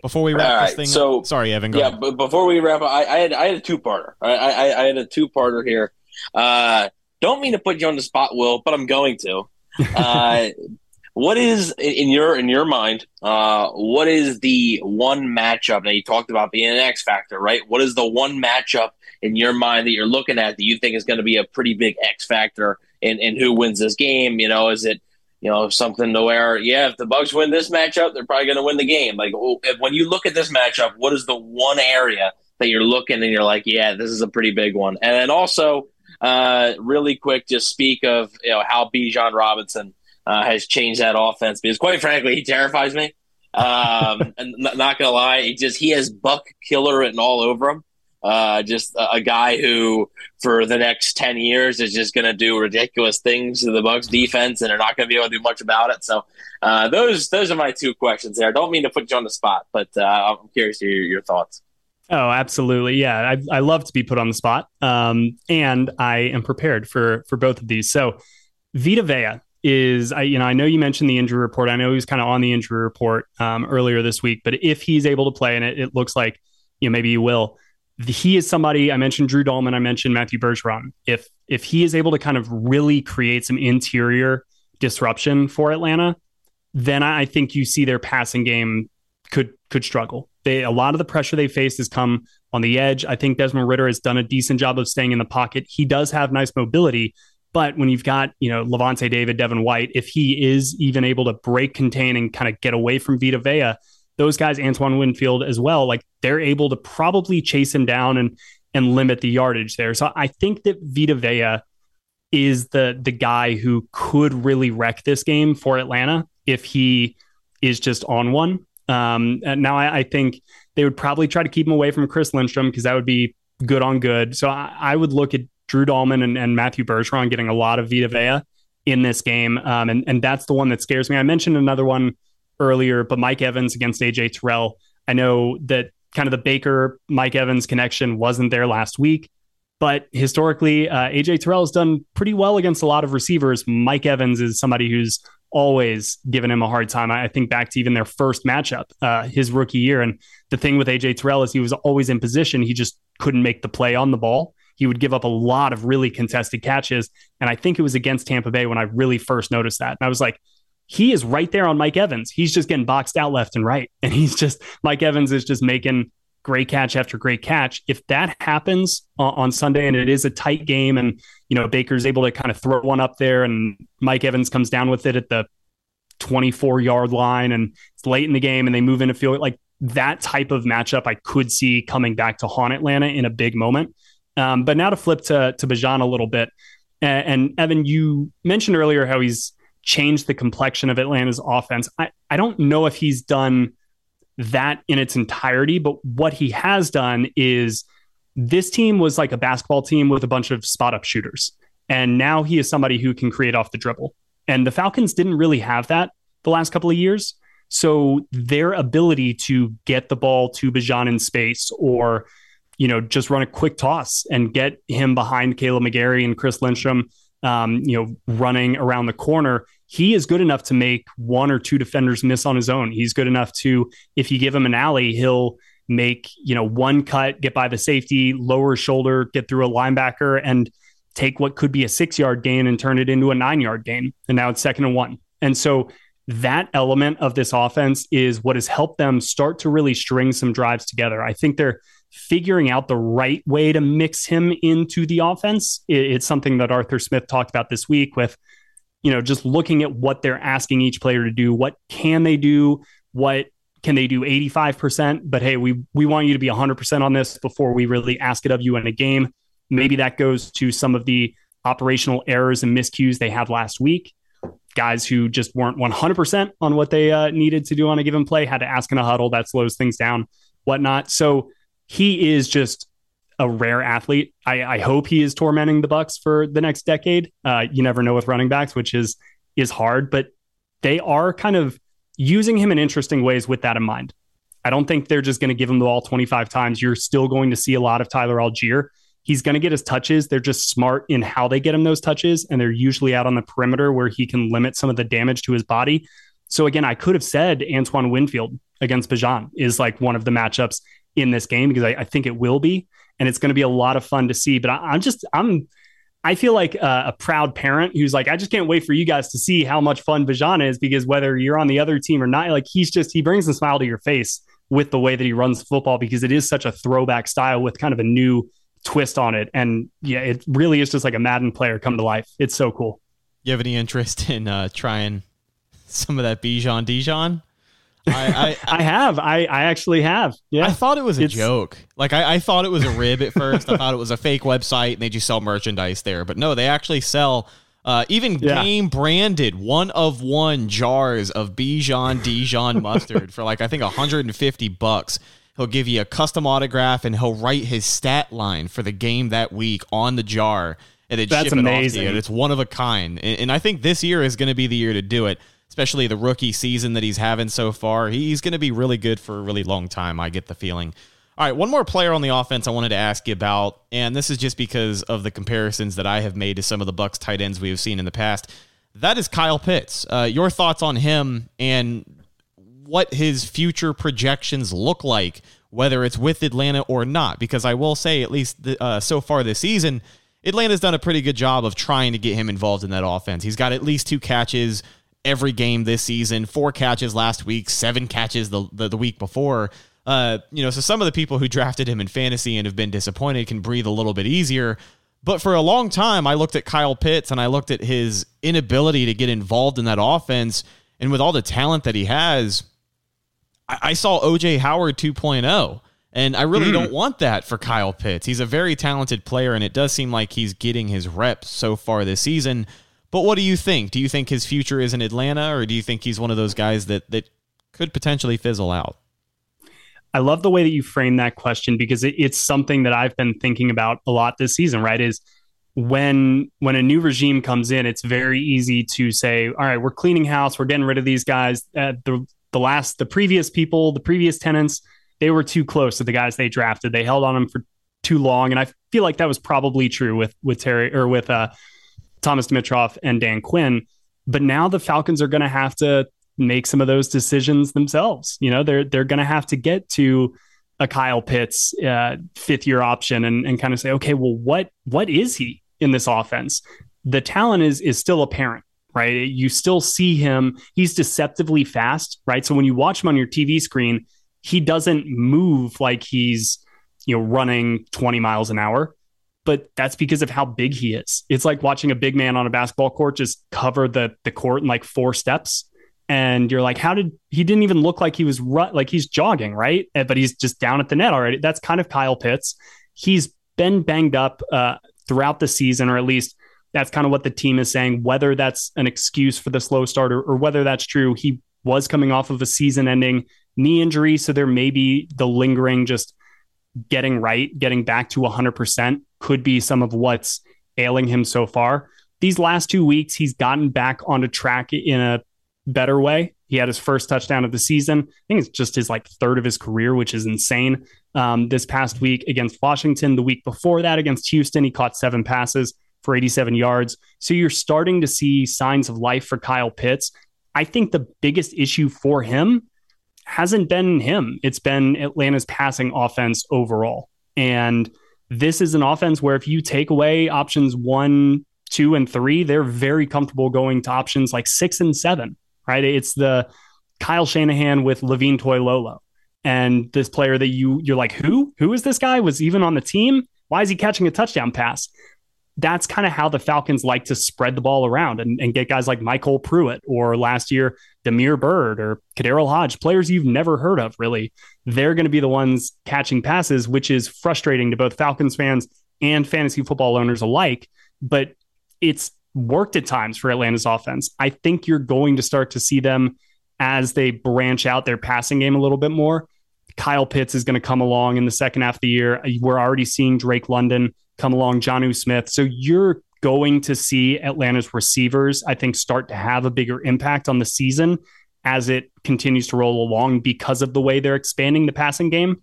before we wrap All this right, thing so- Sorry, Evan. Go yeah, ahead. but before we wrap up, I, I had I had a two parter. I, I I had a two parter here. Uh, don't mean to put you on the spot, Will, but I'm going to. Uh, what is in your in your mind? Uh, what is the one matchup? Now you talked about being an X factor, right? What is the one matchup in your mind that you're looking at that you think is going to be a pretty big X factor in, in who wins this game? You know, is it you know something to where yeah, if the Bucs win this matchup, they're probably going to win the game. Like oh, if, when you look at this matchup, what is the one area that you're looking and you're like, yeah, this is a pretty big one? And then also, uh, really quick, just speak of you know how Bijan Robinson uh, has changed that offense because quite frankly, he terrifies me. Um, and n- not gonna lie, he just he has Buck killer written all over him. Uh, just a, a guy who, for the next ten years, is just going to do ridiculous things to the Bucs defense, and they're not going to be able to do much about it. So, uh, those those are my two questions there. I Don't mean to put you on the spot, but uh, I'm curious to hear your thoughts. Oh, absolutely. Yeah, I, I love to be put on the spot, um, and I am prepared for for both of these. So, Vita Vea is, I you know, I know you mentioned the injury report. I know he was kind of on the injury report um, earlier this week, but if he's able to play, and it, it looks like you know maybe he will, he is somebody. I mentioned Drew Dalman. I mentioned Matthew Bergeron. If if he is able to kind of really create some interior disruption for Atlanta, then I think you see their passing game could could struggle. They a lot of the pressure they faced has come on the edge. I think Desmond Ridder has done a decent job of staying in the pocket. He does have nice mobility, but when you've got you know Lavonte David, Devin White, if he is even able to break, contain, and kind of get away from Vita Vea, those guys, Antoine Winfield as well, like they're able to probably chase him down and and limit the yardage there. So I think that Vita Vea is the the guy who could really wreck this game for Atlanta if he is just on one. Um, now I, I think they would probably try to keep him away from Chris Lindstrom because that would be good on good. So I, I would look at Drew Dalman and, and, Matthew Bergeron getting a lot of Vita Vea in this game. Um, and, and that's the one that scares me. I mentioned another one earlier, but Mike Evans against AJ Terrell. I know that kind of the Baker Mike Evans connection wasn't there last week, but historically, uh, AJ Terrell has done pretty well against a lot of receivers. Mike Evans is somebody who's always given him a hard time. I think back to even their first matchup, uh, his rookie year. And the thing with AJ Terrell is he was always in position. He just couldn't make the play on the ball. He would give up a lot of really contested catches. And I think it was against Tampa Bay when I really first noticed that. And I was like, he is right there on Mike Evans. He's just getting boxed out left and right. And he's just, Mike Evans is just making great catch after great catch. If that happens on, on Sunday and it is a tight game and, you know, Baker's able to kind of throw one up there and Mike Evans comes down with it at the 24 yard line and it's late in the game and they move into field, like that type of matchup I could see coming back to haunt Atlanta in a big moment. Um, but now to flip to, to Bijan a little bit. And, and Evan, you mentioned earlier how he's changed the complexion of Atlanta's offense. I, I don't know if he's done that in its entirety, but what he has done is this team was like a basketball team with a bunch of spot up shooters. And now he is somebody who can create off the dribble. And the Falcons didn't really have that the last couple of years. So their ability to get the ball to Bijan in space or, you know, just run a quick toss and get him behind Kaleb McGary and Chris Lindstrom, um, you know, running around the corner, he is good enough to make one or two defenders miss on his own. He's good enough to, if you give him an alley, he'll make, you know, one cut, get by the safety, lower shoulder, get through a linebacker, and take what could be a six yard gain and turn it into a nine yard gain. And now it's second and one. And so that element of this offense is what has helped them start to really string some drives together. I think they're figuring out the right way to mix him into the offense. It's something that Arthur Smith talked about this week with, you know, just looking at what they're asking each player to do. What can they do? What can they do 85%? But hey, we we want you to be 100% on this before we really ask it of you in a game. Maybe that goes to some of the operational errors and miscues they had last week. Guys who just weren't 100% on what they uh, needed to do on a given play had to ask in a huddle. That slows things down, whatnot. So he is just a rare athlete. I, I, hope he is tormenting the Bucs for the next decade. Uh, you never know with running backs, which is is hard, but they are kind of using him in interesting ways with that in mind. I don't think they're just going to give him the ball 25 times. You're still going to see a lot of Tyler Allgeier. He's going to get his touches. They're just smart in how they get him those touches, and they're usually out on the perimeter where he can limit some of the damage to his body. So again, I could have said Antoine Winfield against Bijan is like one of the matchups in this game because I, I think it will be, and it's going to be a lot of fun to see. But I, am just I'm I feel like a, a, proud parent who's like I just can't wait for you guys to see how much fun Bijan is because whether you're on the other team or not, like he's just he brings a smile to your face with the way that he runs football because it is such a throwback style with kind of a new twist on it. And yeah, it really is just like a Madden player come to life. It's so cool. You have any interest in uh, trying some of that Bijan Dijon? I, I, I, have. I, I actually have. Yeah. I thought it was a it's, joke. Like I, I thought it was a rib at first. I thought it was a fake website and they just sell merchandise there. But no, they actually sell uh, even yeah. game branded one of one jars of Bijan Dijon mustard for like I think 150 bucks. He'll give you a custom autograph and he'll write his stat line for the game that week on the jar and then That's ship it amazing. off to you. It's one of a kind. And, and I think this year is going to be the year to do it especially the rookie season that he's having so far. He's going to be really good for a really long time. I get the feeling. All right, one more player on the offense I wanted to ask you about, and this is just because of the comparisons that I have made to some of the Bucs tight ends we have seen in the past. That is Kyle Pitts. Uh, your thoughts on him and what his future projections look like, whether it's with Atlanta or not? Because I will say, at least uh, so far this season, Atlanta's done a pretty good job of trying to get him involved in that offense. He's got at least two catches, every game this season. Four catches last week, seven catches the the, the week before. Uh, you know, so some of the people who drafted him in fantasy and have been disappointed can breathe a little bit easier. But for a long time, I looked at Kyle Pitts and I looked at his inability to get involved in that offense. And with all the talent that he has, I, I saw OJ Howard 2.0. And I really mm. don't want that for Kyle Pitts. He's a very talented player, and it does seem like he's getting his reps so far this season. But what do you think? Do you think his future is in Atlanta, or do you think he's one of those guys that that could potentially fizzle out? I love the way that you frame that question because it, it's something that I've been thinking about a lot this season. Right? Is when when a new regime comes in, it's very easy to say, "All right, we're cleaning house. We're getting rid of these guys." Uh, the the last, the previous people, the previous tenants, they were too close to the guys they drafted. They held on them for too long, and I feel like that was probably true with with Terry or with uh, Thomas Dimitroff and Dan Quinn. But now the Falcons are going to have to make some of those decisions themselves. You know, they're they're going to have to get to a Kyle Pitts uh, fifth year option and, and kind of say, okay, well, what what is he in this offense? The talent is is still apparent, right? You still see him. He's deceptively fast, right? So when you watch him on your TV screen, he doesn't move like he's you know running 20 miles an hour but that's because of how big he is. It's like watching a big man on a basketball court just cover the the court in like four steps. And you're like, how did he didn't even look like he was like he's jogging, right? But he's just down at the net already. That's kind of Kyle Pitts. He's been banged up uh, throughout the season, or at least that's kind of what the team is saying. Whether that's an excuse for the slow start or, or whether that's true, he was coming off of a season ending knee injury. So there may be the lingering just getting right, getting back to 100% could be some of what's ailing him so far. These last two weeks, he's gotten back onto track in a better way. He had his first touchdown of the season. I think it's just his like third of his career, which is insane. Um, this past week against Washington, the week before that against Houston, he caught seven passes for 87 yards. So you're starting to see signs of life for Kyle Pitts. I think the biggest issue for him hasn't been him. It's been Atlanta's passing offense overall. And this is an offense where if you take away options one, two, and three, they're very comfortable going to options like six and seven, right? It's the Kyle Shanahan with Levine Toilolo. And this player that you you're like, who? Who is this guy? Was even on the team? Why is he catching a touchdown pass? That's kind of how the Falcons like to spread the ball around and, and get guys like MyCole Pruitt or last year Damiere Byrd or KhaDarel Hodge, players you've never heard of really. They're going to be the ones catching passes, which is frustrating to both Falcons fans and fantasy football owners alike. But it's worked at times for Atlanta's offense. I think you're going to start to see them as they branch out their passing game a little bit more. Kyle Pitts is going to come along in the second half of the year. We're already seeing Drake London come along, Jonnu Smith. So you're going to see Atlanta's receivers, I think, start to have a bigger impact on the season as it continues to roll along because of the way they're expanding the passing game.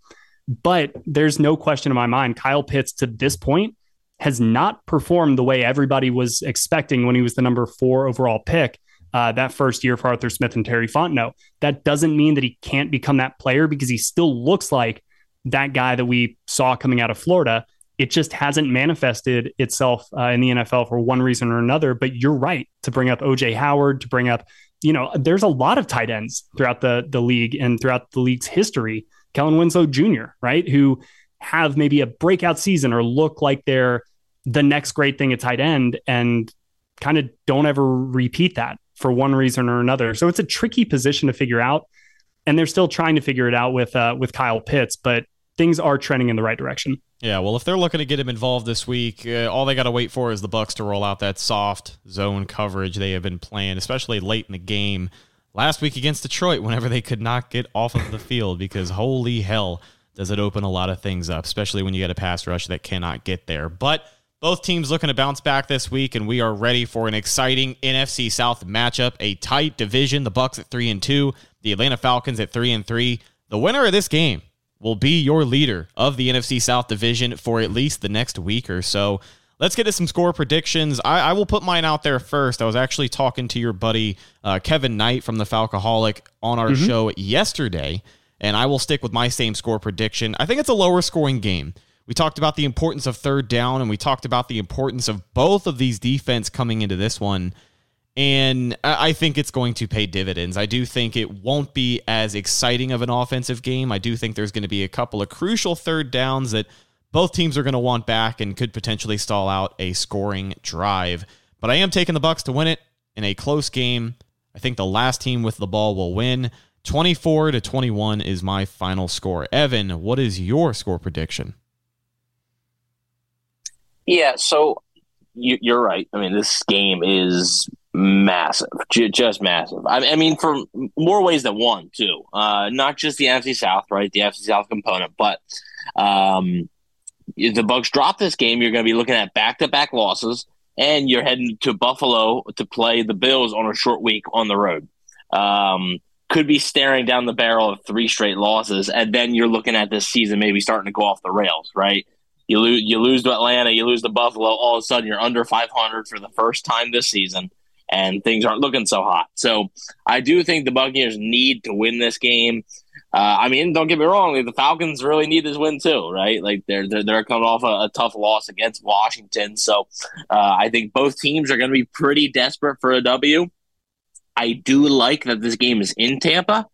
But there's no question in my mind, Kyle Pitts to this point has not performed the way everybody was expecting when he was the number four overall pick. uh, that first year for Arthur Smith and Terry Fontenot. That doesn't mean that he can't become that player because he still looks like that guy that we saw coming out of Florida. It just hasn't manifested itself uh, in the NFL for one reason or another. But you're right to bring up OJ Howard, to bring up, you know, there's a lot of tight ends throughout the the league and throughout the league's history. Kellen Winslow Jr., right, who have maybe a breakout season or look like they're the next great thing at tight end and kind of don't ever repeat that for one reason or another. So it's a tricky position to figure out, and they're still trying to figure it out with uh, with Kyle Pitts, but things are trending in the right direction. Yeah, well, if they're looking to get him involved this week, uh, all they got to wait for is the Bucs to roll out that soft zone coverage they have been playing, especially late in the game last week against Detroit, whenever they could not get off of the field, because holy hell, does it open a lot of things up, especially when you get a pass rush that cannot get there. But both teams looking to bounce back this week, and we are ready for an exciting NFC South matchup. A tight division. The Bucs at three and two, the Atlanta Falcons at three and three. The winner of this game will be your leader of the NFC South division for at least the next week or so. Let's get to some score predictions. I, I will put mine out there first. I was actually talking to your buddy uh, Kevin Knight from the Falcoholic on our mm-hmm. show yesterday, and I will stick with my same score prediction. I think it's a lower scoring game. We talked about the importance of third down, and we talked about the importance of both of these defense coming into this one. And I think it's going to pay dividends. I do think it won't be as exciting of an offensive game. I do think there's going to be a couple of crucial third downs that both teams are going to want back and could potentially stall out a scoring drive. But I am taking the Bucs to win it in a close game. I think the last team with the ball will win. 24 to 21 is my final score. Evan, what is your score prediction? Yeah, so you, are right. I mean, this game is massive, just massive. I, mean, for more ways than one, too. Uh, not just the NFC South, right? The NFC South component, but um, if the Bucs drop this game, you're going to be looking at back-to-back losses, and you're heading to Buffalo to play the Bills on a short week on the road. Um, could be staring down the barrel of three straight losses, and then you're looking at this season maybe starting to go off the rails, right? You lose, you lose to Atlanta, you lose to Buffalo. All of a sudden, you're under 500 for the first time this season, and things aren't looking so hot. So, I do think the Buccaneers need to win this game. Uh, I mean, don't get me wrong; the Falcons really need this win too, right? Like they're they're, they're coming off a, a tough loss against Washington, so uh, I think both teams are going to be pretty desperate for a W. I do like that this game is in Tampa.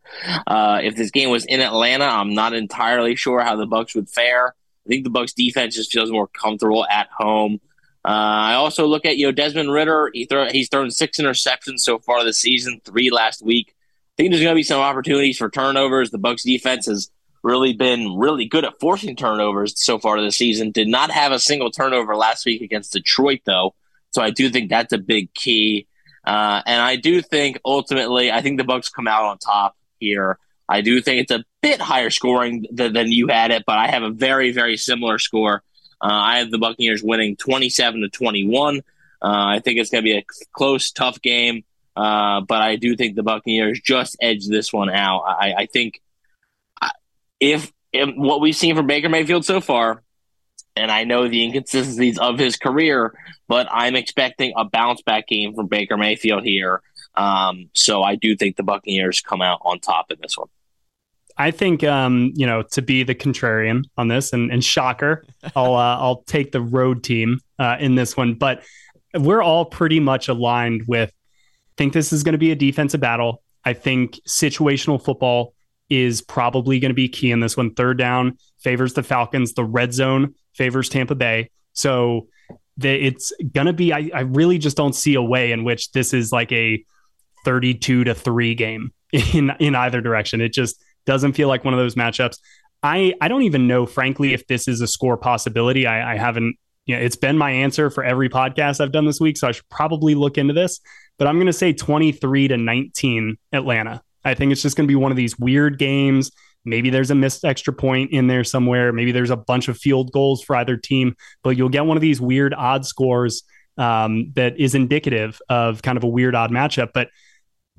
Uh, if this game was in Atlanta, I'm not entirely sure how the Bucs would fare. I think the Bucs defense just feels more comfortable at home. Uh, I also look at you know Desmond Ridder. He throw, he's thrown six interceptions so far this season, three last week. I think there's going to be some opportunities for turnovers. The Bucs defense has really been really good at forcing turnovers so far this season. Did not have a single turnover last week against Detroit though, so I do think that's a big key. Uh, and I do think ultimately, I think the Bucs come out on top here. I do think it's a bit higher scoring than, than you had it, but I have a very, very similar score. Uh, I have the Buccaneers winning 27 to 21. Uh, I think it's going to be a close, tough game, uh, but I do think the Buccaneers just edge this one out. I, I think if, if what we've seen from Baker Mayfield so far, and I know the inconsistencies of his career, but I'm expecting a bounce back game from Baker Mayfield here. Um, so I do think the Buccaneers come out on top in this one. I think um, you know to be the contrarian on this, and, and shocker, I'll uh, I'll take the road team uh, in this one. But we're all pretty much aligned with. Think this is going to be a defensive battle. I think situational football is probably going to be key in this one. Third down favors the Falcons. The red zone favors Tampa Bay. So the, it's going to be. I, I really just don't see a way in which this is like a 32 to 3 game in in either direction. It just doesn't feel like one of those matchups. I I don't even know, frankly, if this is a score possibility. I, I haven't. You know, it's been my answer for every podcast I've done this week, so I should probably look into this. But I'm going to say 23 to 19 Atlanta. I think it's just going to be one of these weird games. Maybe there's a missed extra point in there somewhere. Maybe there's a bunch of field goals for either team, but you'll get one of these weird odd scores um, that is indicative of kind of a weird odd matchup. But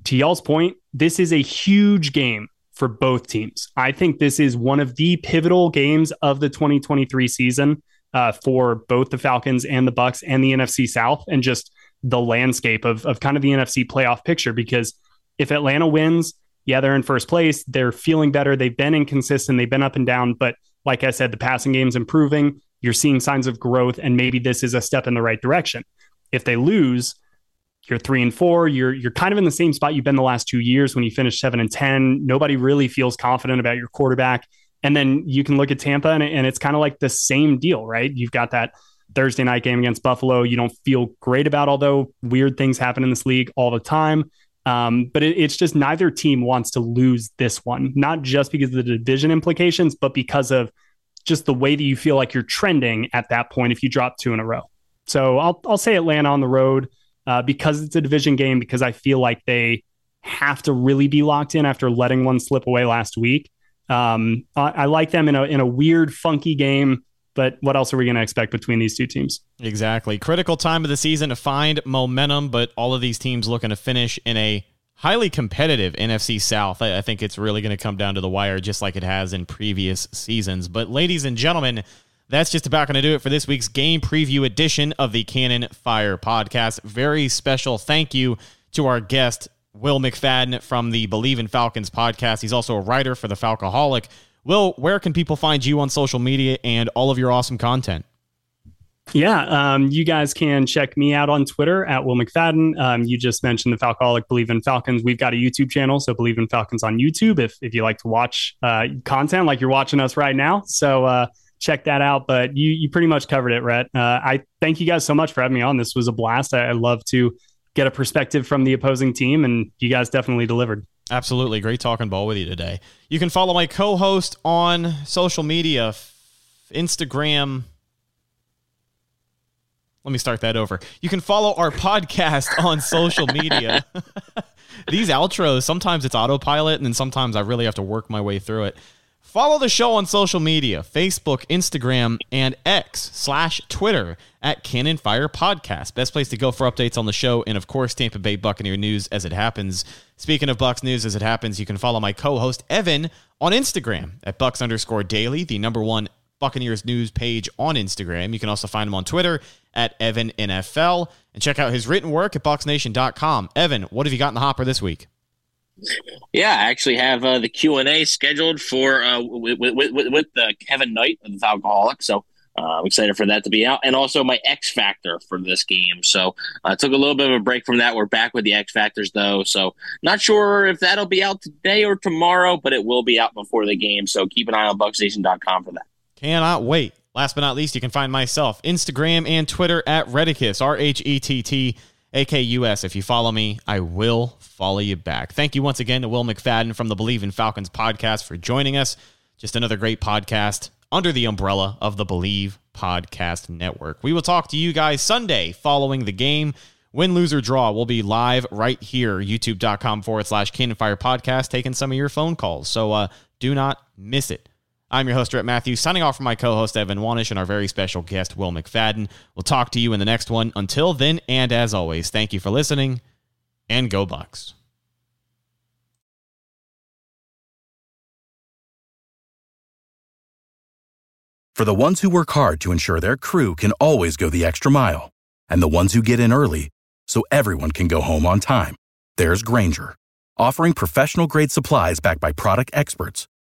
to y'all's point, this is a huge game for both teams. I think this is one of the pivotal games of the 2023 season uh, for both the Falcons and the Bucs and the NFC South, and just the landscape of, of kind of the NFC playoff picture. Because if Atlanta wins, yeah, they're in first place. They're feeling better. They've been inconsistent. They've been up and down. But like I said, the passing game's improving. You're seeing signs of growth, and maybe this is a step in the right direction. If they lose, you're three and four. You're you're kind of in the same spot you've been the last two years when you finished seven and ten. Nobody really feels confident about your quarterback. And then you can look at Tampa, and, and it's kind of like the same deal, right? You've got that Thursday night game against Buffalo. You don't feel great about, although weird things happen in this league all the time. Um, but it, it's just neither team wants to lose this one, not just because of the division implications, but because of just the way that you feel like you're trending at that point if you drop two in a row. So I'll I'll say Atlanta on the road uh, because it's a division game because I feel like they have to really be locked in after letting one slip away last week. Um, I, I, like them in a in a weird, funky game. But what else are we going to expect between these two teams? Exactly. Critical time of the season to find momentum, but all of these teams looking to finish in a highly competitive NFC South. I, think it's really going to come down to the wire, just like it has in previous seasons. But, ladies and gentlemen, that's just about going to do it for this week's game preview edition of the Cannon Fire podcast. Very special thank you to our guest, Will McFadden from the Bleav in Falcons podcast. He's also a writer for the Falcoholic. Will, where can people find you on social media and all of your awesome content? Yeah, um, you guys can check me out on Twitter at Will McFadden. Um, you just mentioned the Falcoholic Bleav in Falcons. We've got a YouTube channel, so Bleav in Falcons on YouTube if if you like to watch uh, content like you're watching us right now. So uh, check that out. But you you pretty much covered it, Rhett. Uh, I thank you guys so much for having me on. This was a blast. I, I love to get a perspective from the opposing team, and you guys definitely delivered. Absolutely. Great talking ball with you today. You can follow my co host on social media Instagram. Let me start that over. You can follow our podcast on social media. These outros, sometimes it's autopilot, and then sometimes I really have to work my way through it. Follow the show on social media Facebook, Instagram, and X slash Twitter at Cannon Fire Podcast. Best place to go for updates on the show and, of course, Tampa Bay Buccaneer news as it happens. Speaking of Bucs news as it happens, you can follow my co host, Evan, on Instagram at Bucs underscore daily, the number one Buccaneers news page on Instagram. You can also find him on Twitter at Evan NFL and check out his written work at BucsNation.com. Evan, what have you got in the hopper this week? Yeah, I actually have uh, the Q and A scheduled for uh, with, with, with, with uh, Kevin Knight of the Falcoholic. So uh, I'm excited for that to be out, and also my X Factor for this game. So I uh, took a little bit of a break from that. We're back with the X Factors though, so not sure if that'll be out today or tomorrow, but it will be out before the game. So keep an eye on BucsNation.com for that. Cannot wait. Last but not least, you can find myself Instagram and Twitter at Rhetticus R H E T T AKUS. If you follow me, I will follow you back. Thank you once again to Will McFadden from the Bleav in Falcons podcast for joining us. Just another great podcast under the umbrella of the Bleav Podcast Network. We will talk to you guys Sunday following the game. Win, lose, or draw, we'll be live right here, youtube.com forward slash Cannon Fire Podcast, taking some of your phone calls. So uh, do not miss it. I'm your host, Rhett Matthews, signing off from my co host, Evan Wanish, and our very special guest, Will McFadden. We'll talk to you in the next one. Until then, and as always, thank you for listening, and go Bucs. For the ones who work hard to ensure their crew can always go the extra mile, and the ones who get in early so everyone can go home on time, there's Grainger, offering professional grade supplies backed by product experts